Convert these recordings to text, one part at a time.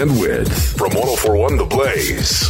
Local bandwidth from 1041 The Blaze.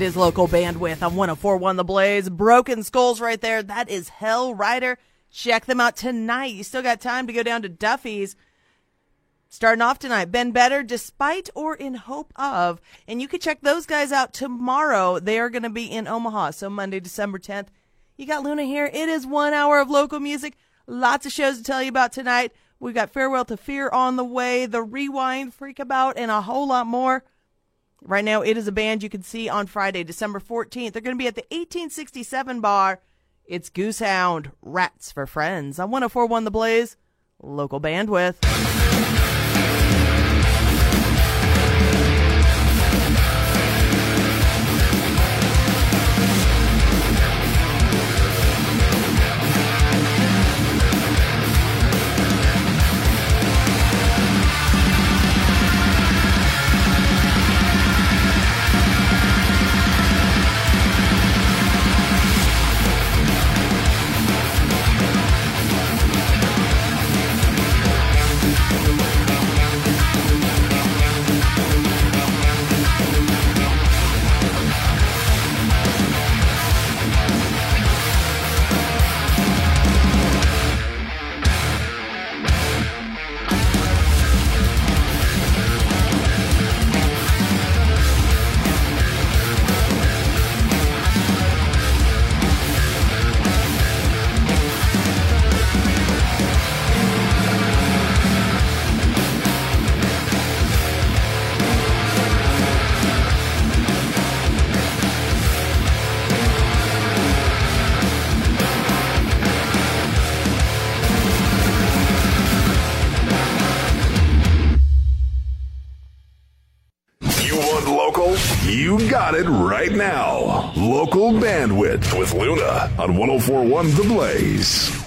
It is local bandwidth on 1041 The Blaze. Broken Skulls right there. That is Hell Rider. Check them out tonight. You still got time to go down to Duffy's. Starting off tonight, been Better, despite or in hope of. And you can check those guys out tomorrow. They are going to be in Omaha. So Monday, December 10th. You got Luna here. It is one hour of local music. Lots of shows to tell you about tonight. We've got Farewell to Fear on the way, The Rewind, Freak About, and a whole lot more. Right now, it is a band you can see on Friday, December 14th. They're going to be at the 1867 bar. It's Goosehound, Rats for Friends on 1041 The Blaze, local bandwidth. With Luna on 1041 The Blaze.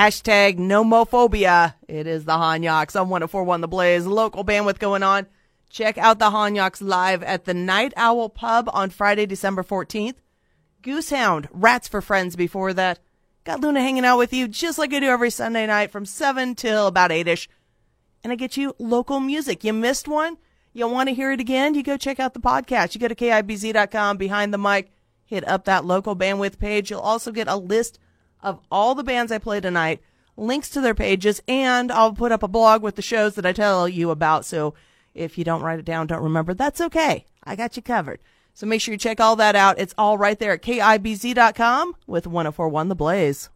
Hashtag nomophobia. It is the Hanyaks on 1041 The Blaze. Local bandwidth going on. Check out the Hanyaks live at the Night Owl Pub on Friday, December 14th. Goosehound, Rats for Friends before that. Got Luna hanging out with you just like I do every Sunday night from 7 till about 8 ish. And I get you local music. You missed one? You want to hear it again? You go check out the podcast. You go to KIBZ.com behind the mic, hit up that local bandwidth page. You'll also get a list of all the bands I play tonight, links to their pages, and I'll put up a blog with the shows that I tell you about. So if you don't write it down, don't remember, that's okay. I got you covered. So make sure you check all that out. It's all right there at KIBZ.com with 1041 The Blaze.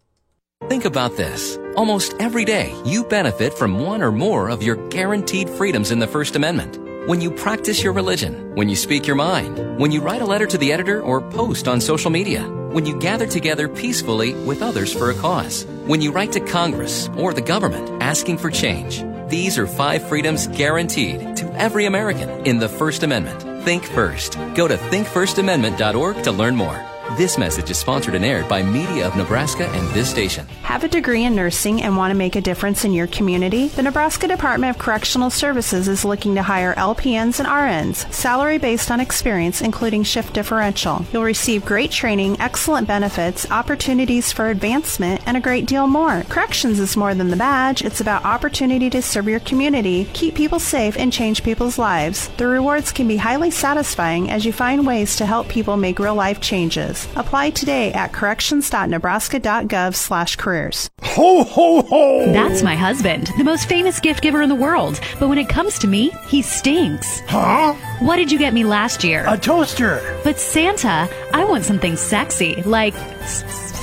Think about this. Almost every day, you benefit from one or more of your guaranteed freedoms in the First Amendment. When you practice your religion, when you speak your mind, when you write a letter to the editor or post on social media, when you gather together peacefully with others for a cause, when you write to Congress or the government asking for change. These are five freedoms guaranteed to every American in the First Amendment. Think first. Go to thinkfirstamendment.org to learn more. This message is sponsored and aired by Media of Nebraska and this station. Have a degree in nursing and want to make a difference in your community? The Nebraska Department of Correctional Services is looking to hire LPNs and RNs, salary based on experience, including shift differential. You'll receive great training, excellent benefits, opportunities for advancement, and a great deal more. Corrections is more than the badge, it's about opportunity to serve your community, keep people safe, and change people's lives. The rewards can be highly satisfying as you find ways to help people make real life changes. Apply today at corrections.nebraska.gov slash careers. Ho, ho, ho! That's my husband, the most famous gift giver in the world. But when it comes to me, he stinks. Huh? What did you get me last year? A toaster. but Santa, I want something sexy, like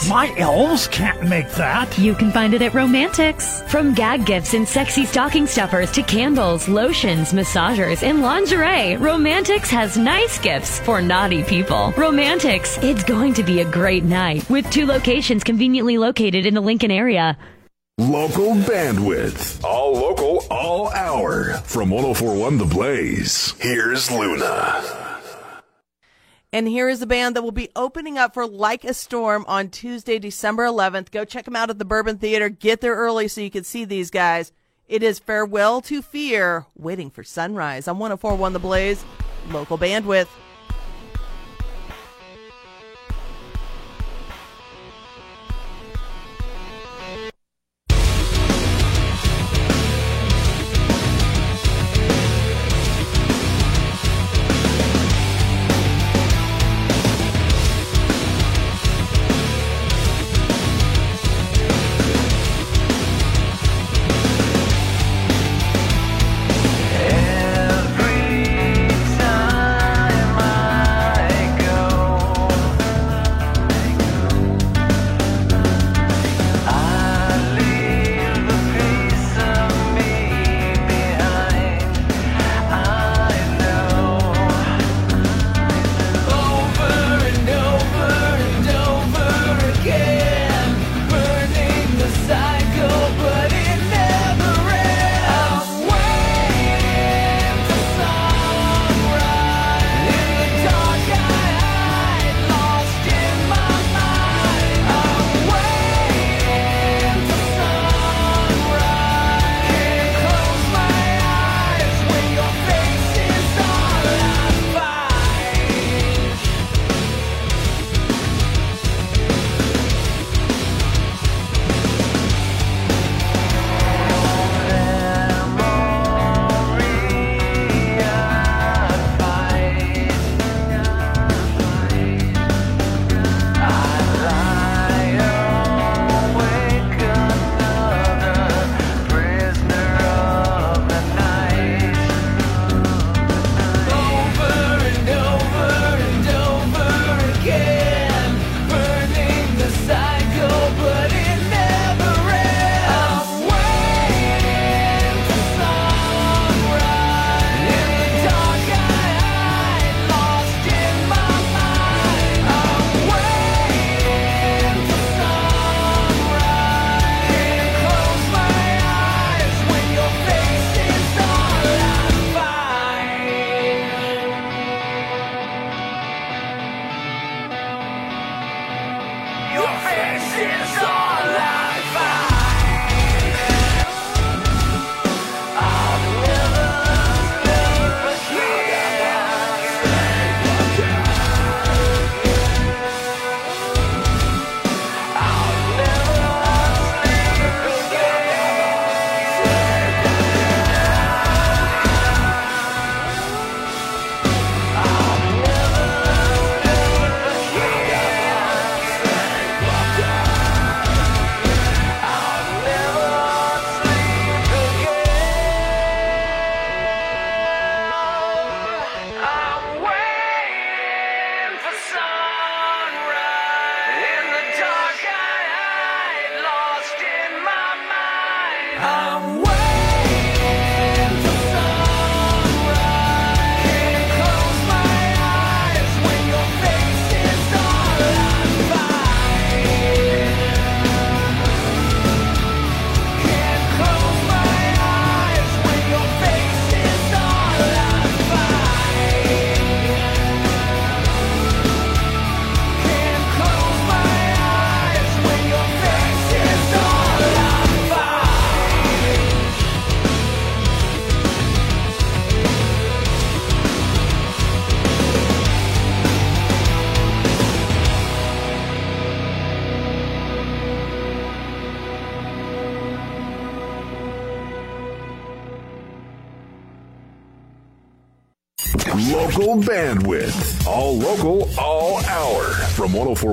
My elves can't make that. you can find it at Romantix. From gag gifts and sexy stocking stuffers to candles, lotions, massagers, and lingerie, Romantix has nice gifts for naughty people. Romantix, it's going to be a great night with two locations conveniently located in the Lincoln area. Local bandwidth. All local, all hour. From 1041 The Blaze. Here's Luna. And here is a band that will be opening up for Like a Storm on Tuesday, December 11th. Go check them out at the Bourbon Theater. Get there early so you can see these guys. It is Farewell to Fear, Waiting for Sunrise on 1041 The Blaze, local bandwidth.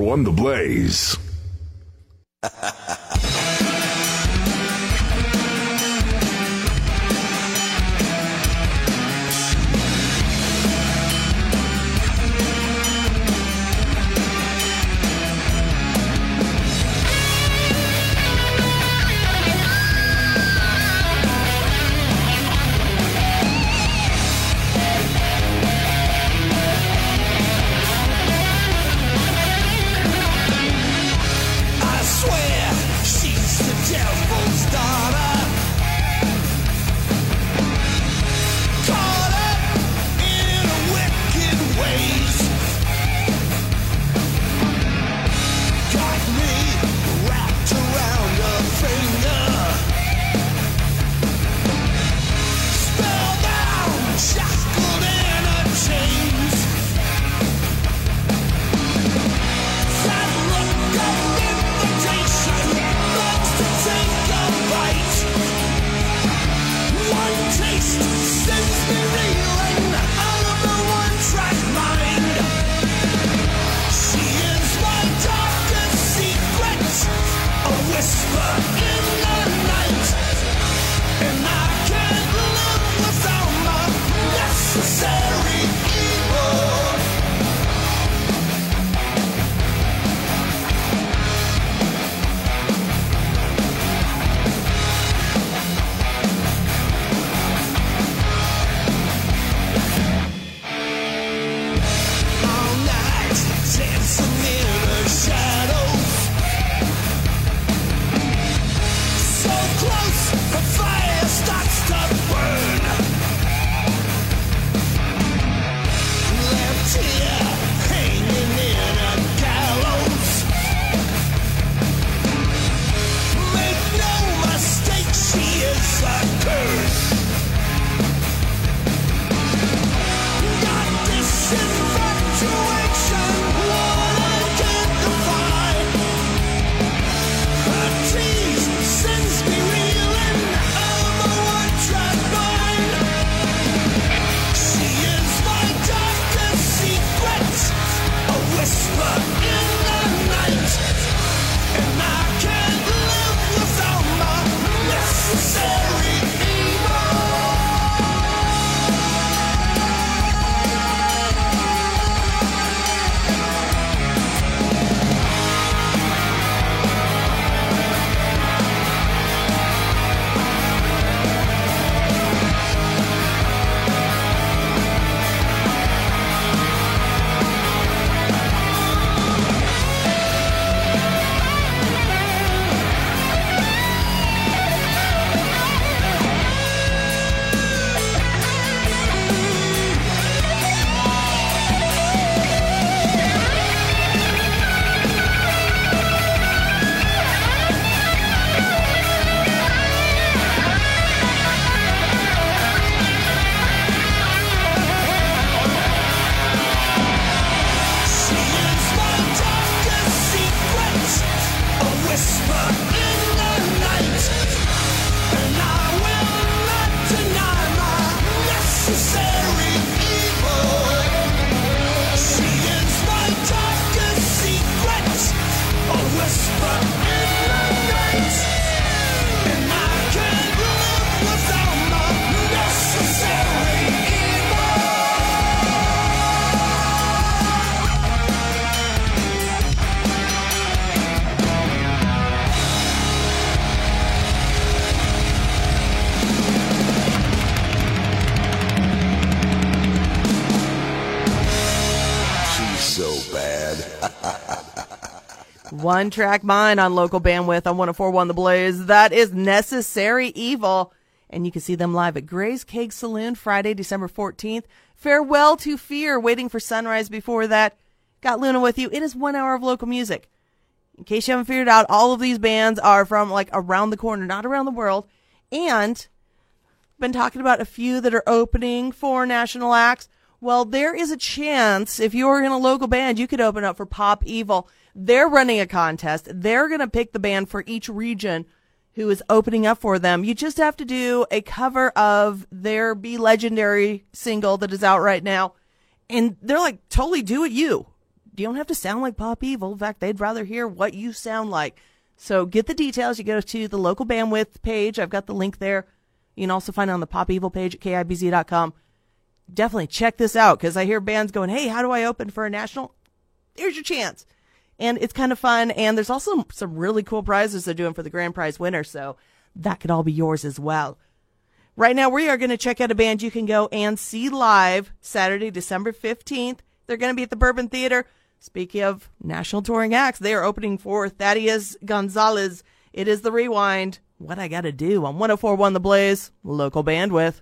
1041 The Blaze. One track mind on local bandwidth on 1041 The Blaze. That is Necessary Evil. And you can see them live at Gray's Keg Saloon Friday, December 14th. Farewell to Fear, waiting for sunrise before that. Got Luna with you. It is one hour of local music. In case you haven't figured out, all of these bands are from like around the corner, not around the world. And been talking about a few that are opening for national acts. Well, there is a chance if you're in a local band, you could open up for Pop Evil. They're running a contest. They're going to pick the band for each region who is opening up for them. You just have to do a cover of their Be Legendary single that is out right now. And they're like, totally do it you. You don't have to sound like Pop Evil. In fact, they'd rather hear what you sound like. So get the details. You go to the local bandwidth page. I've got the link there. You can also find it on the Pop Evil page at KIBZ.com. Definitely check this out because I hear bands going, Hey, how do I open for a national? Here's your chance. And it's kind of fun. And there's also some really cool prizes they're doing for the grand prize winner. So that could all be yours as well. Right now, we are going to check out a band you can go and see live Saturday, December 15th. They're going to be at the Bourbon Theater. Speaking of national touring acts, they are opening for Thaddeus Gonzalez. It is the rewind. What I got to do on 1041 The Blaze, local bandwidth.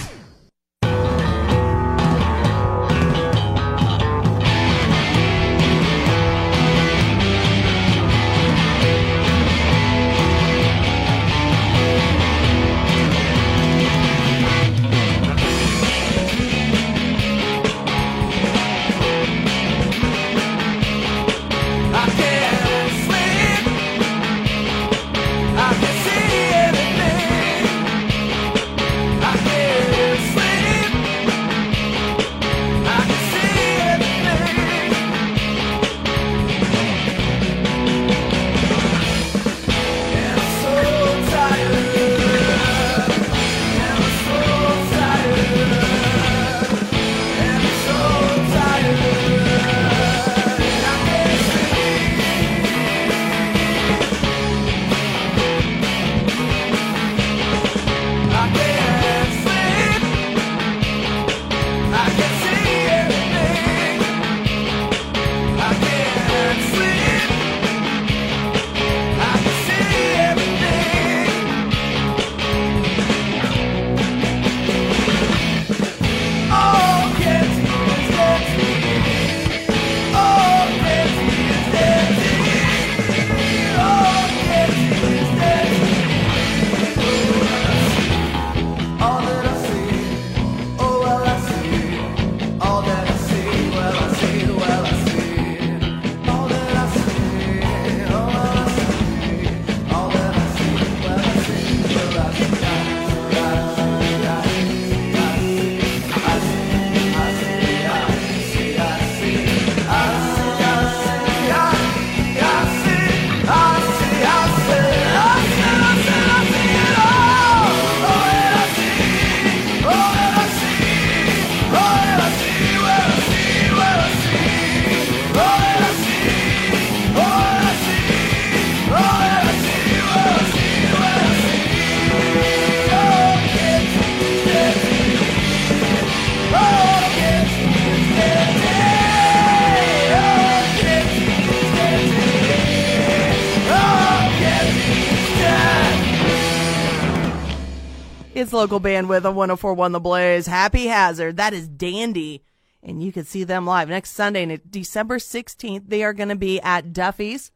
Local bandwidth on 1041 The Blaze. Happy Hazard. That is Dandy. And you can see them live next Sunday, December 16th. They are going to be at Duffy's.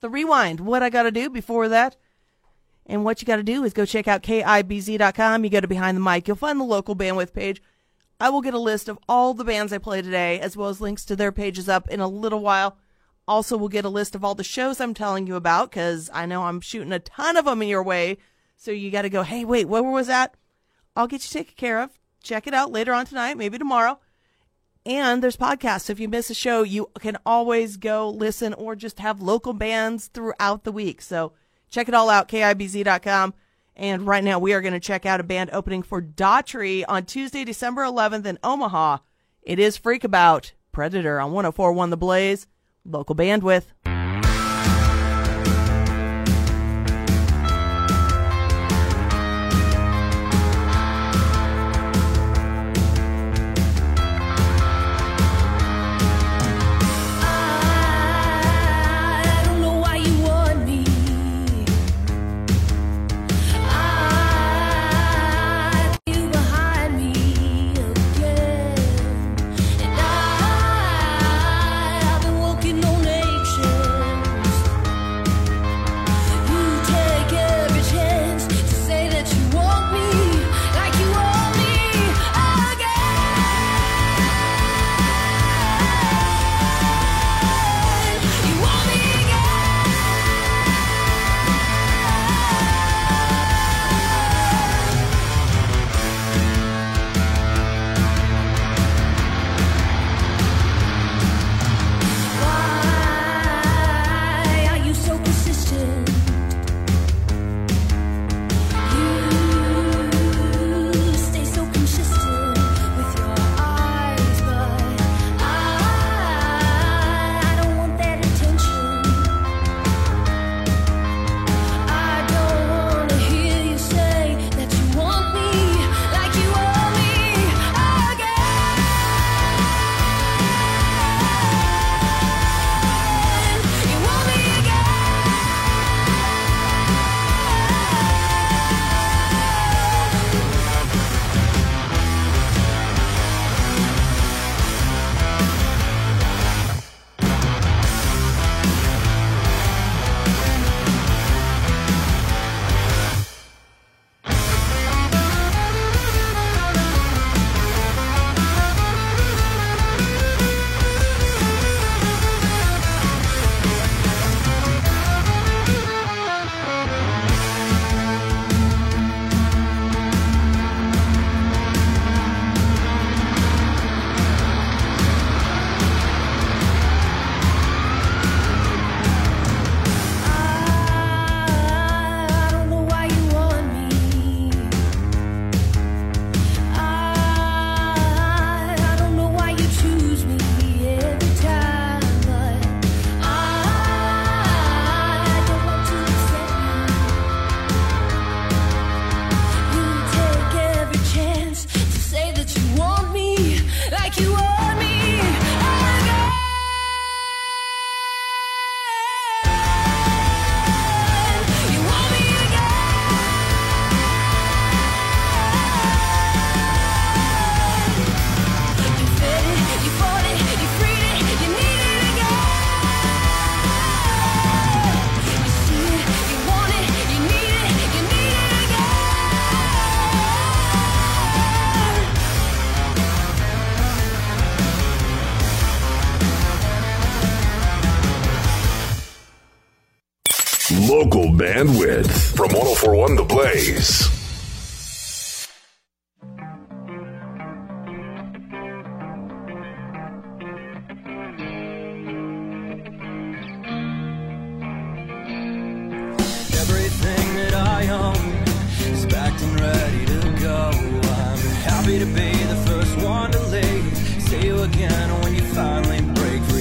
The Rewind. What I got to do before that? And what you got to do is go check out KIBZ.com. You go to Behind the Mic. You'll find the local bandwidth page. I will get a list of all the bands I play today, as well as links to their pages up in a little while. Also, we'll get a list of all the shows I'm telling you about, because I know I'm shooting a ton of them in your way. So you got to go, hey, wait, where was that? I'll get you taken care of. Check it out later on tonight, maybe tomorrow. And there's podcasts. If you miss a show, you can always go listen or just have local bands throughout the week. So check it all out, KIBZ.com. And right now we are going to check out a band opening for Daughtry on Tuesday, December 11th in Omaha. It is Freak About Predator on 1041 The Blaze, local bandwidth.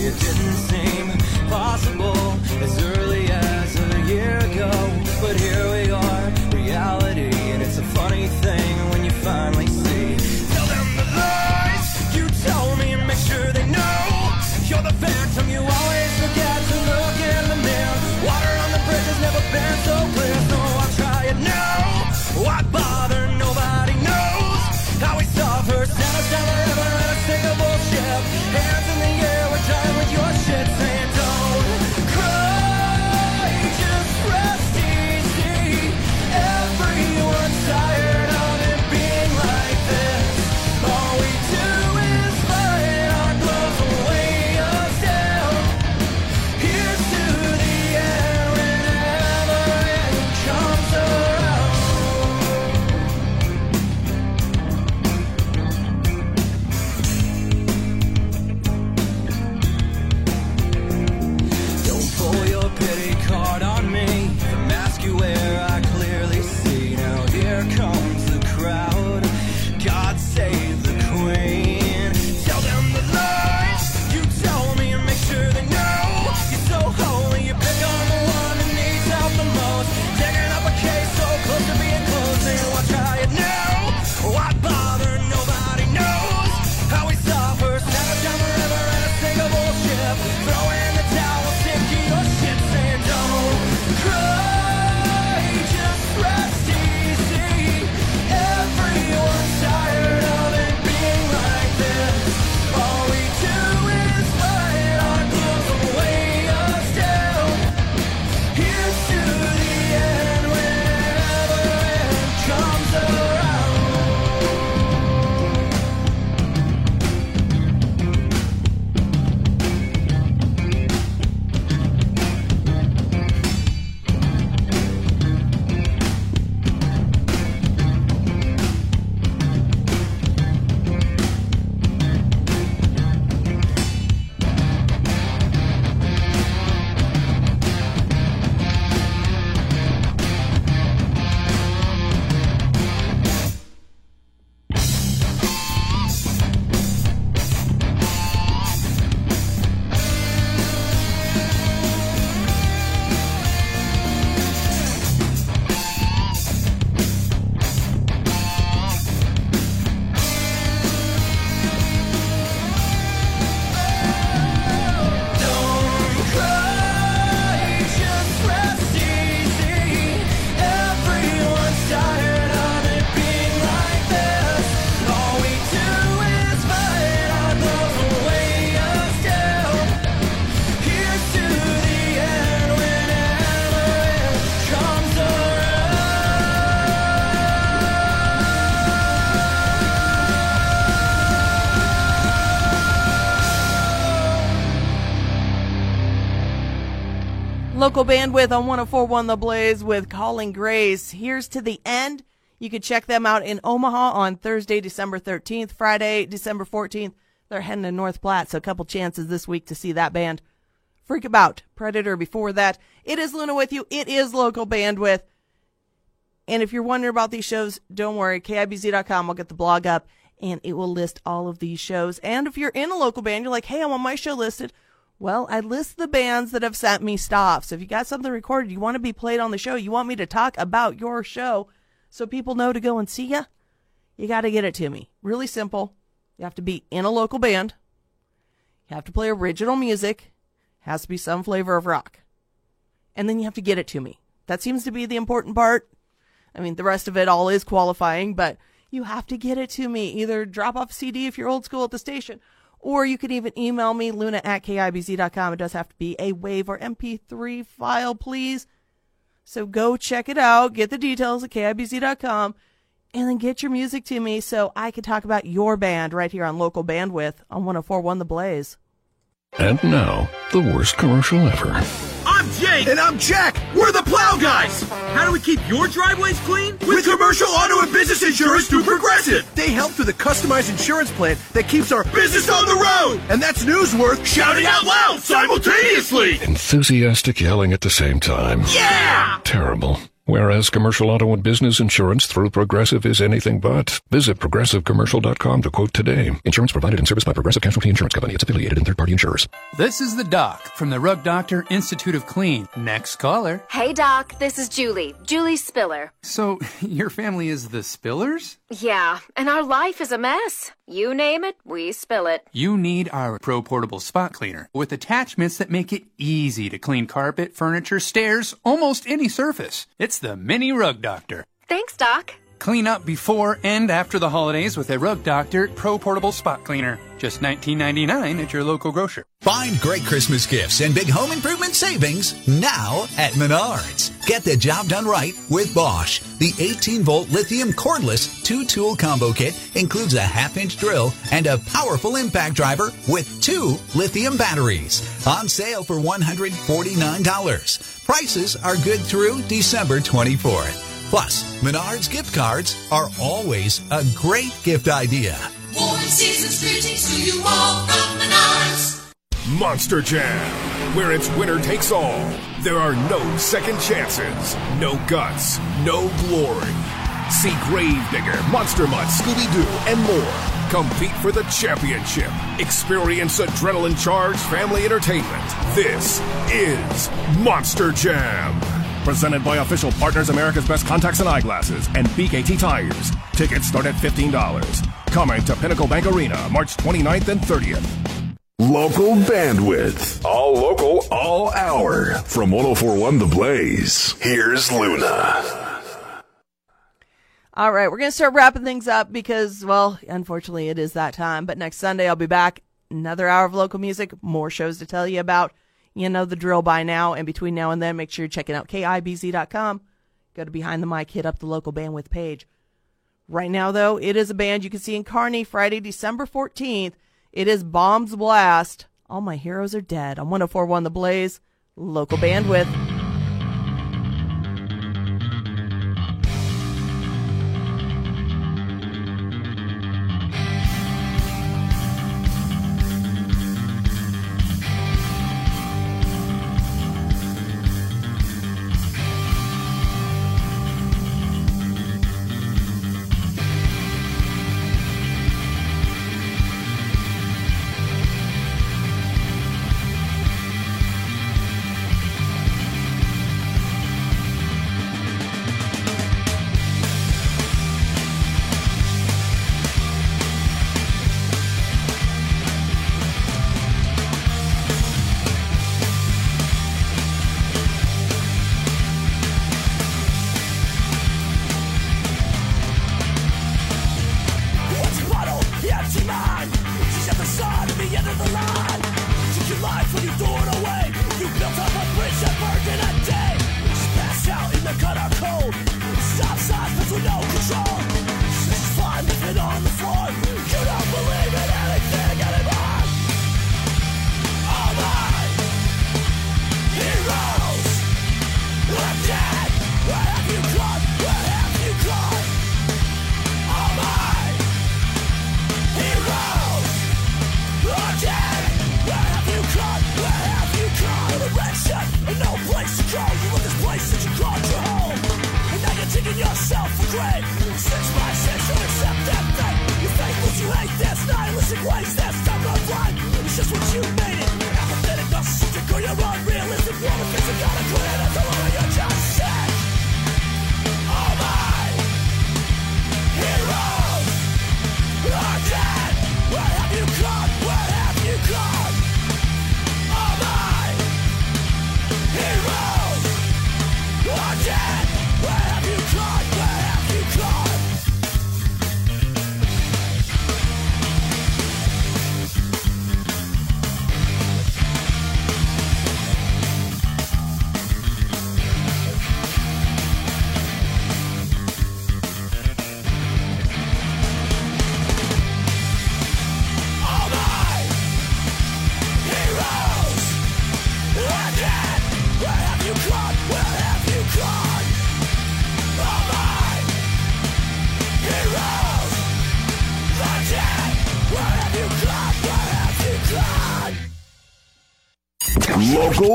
It didn't seem Local bandwidth on 1041 The Blaze with Calling Grace. Here's to the end. You can check them out in Omaha on Thursday, December 13th, Friday, December 14th. They're heading to North Platte, so a couple chances this week to see that band. Freak About, Predator before that. It is Luna with you. It is local bandwidth. And if you're wondering about these shows, don't worry. KIBZ.com will get the blog up and it will list all of these shows. And if you're in a local band, you're like, hey, I want my show listed. Well, I list the bands that have sent me stuff. So if you got something recorded, you want to be played on the show, you want me to talk about your show so people know to go and see you, you got to get it to me. Really simple. You have to be in a local band. You have to play original music. Has to be some flavor of rock. And then you have to get it to me. That seems to be the important part. I mean, the rest of it all is qualifying, but you have to get it to me. Either drop off CD if you're old school at the station, or you can even email me, luna at kibz.com. It does have to be a WAV or MP3 file, please. So go check it out, get the details at kibz.com, and then get your music to me so I can talk about your band right here on local bandwidth on 1041 The Blaze. And now, the worst commercial ever. I'm Jake. And I'm Jack. We're the Plow Guys. How do we keep your driveways clean? With, commercial auto and business insurance through Progressive. They help through the customized insurance plan that keeps our business on the road. And that's news worth shouting out loud simultaneously. Enthusiastic yelling at the same time. Yeah! Terrible. Whereas commercial auto and business insurance through Progressive is anything but. Visit progressivecommercial.com to quote today. Insurance provided in service by Progressive Casualty Insurance Company. It's affiliated in third-party insurers. This is the doc from the Rug Doctor Institute of Clean. Next caller. Hey, Doc. This is Julie. Julie Spiller. So, your family is the Spillers? Yeah, and our life is a mess. You name it, we spill it. You need our Pro Portable Spot Cleaner with attachments that make it easy to clean carpet, furniture, stairs, almost any surface. It's the Mini Rug Doctor. Thanks, Doc. Clean up before and after the holidays with a Rug Doctor Pro Portable Spot Cleaner. Just $19.99 at your local grocer. Find great Christmas gifts and big home improvement savings now at Menards. Get the job done right with Bosch. The 18 volt lithium cordless two tool combo kit includes a half inch drill and a powerful impact driver with two lithium batteries. On sale for $149. Prices are good through December 24th. Plus, Menards gift cards are always a great gift idea. Warm season's greetings to you all from Menards. Monster Jam, where it's winner takes all. There are no second chances, no guts, no glory. See Gravedigger, Monster Mutt, Scooby Doo, and more. Compete for the championship. Experience adrenaline charged family entertainment. This is Monster Jam. Presented by official partners America's Best Contacts and Eyeglasses and BKT Tires. Tickets start at $15. Coming to Pinnacle Bank Arena March 29th and 30th. Local bandwidth. All local, all hour. From 1041 The Blaze, here's Luna. All right, we're going to start wrapping things up because, well, unfortunately, it is that time. But next Sunday, I'll be back. Another hour of local music, more shows to tell you about. You know the drill by now. And between now and then, make sure you're checking out KIBZ.com. Go to Behind the Mic, hit up the local bandwidth page. Right now, though, it is a band you can see in Kearney Friday, December 14th. It is Bombs Blast. All my heroes are dead. On 1041 The Blaze, local bandwidth. Heroes, are dead. where have you tried?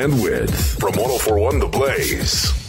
And width. From 1041 The Blaze.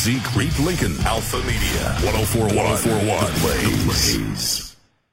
KIBZ Crete Lincoln Alpha Media 1041 1041 The Blaze.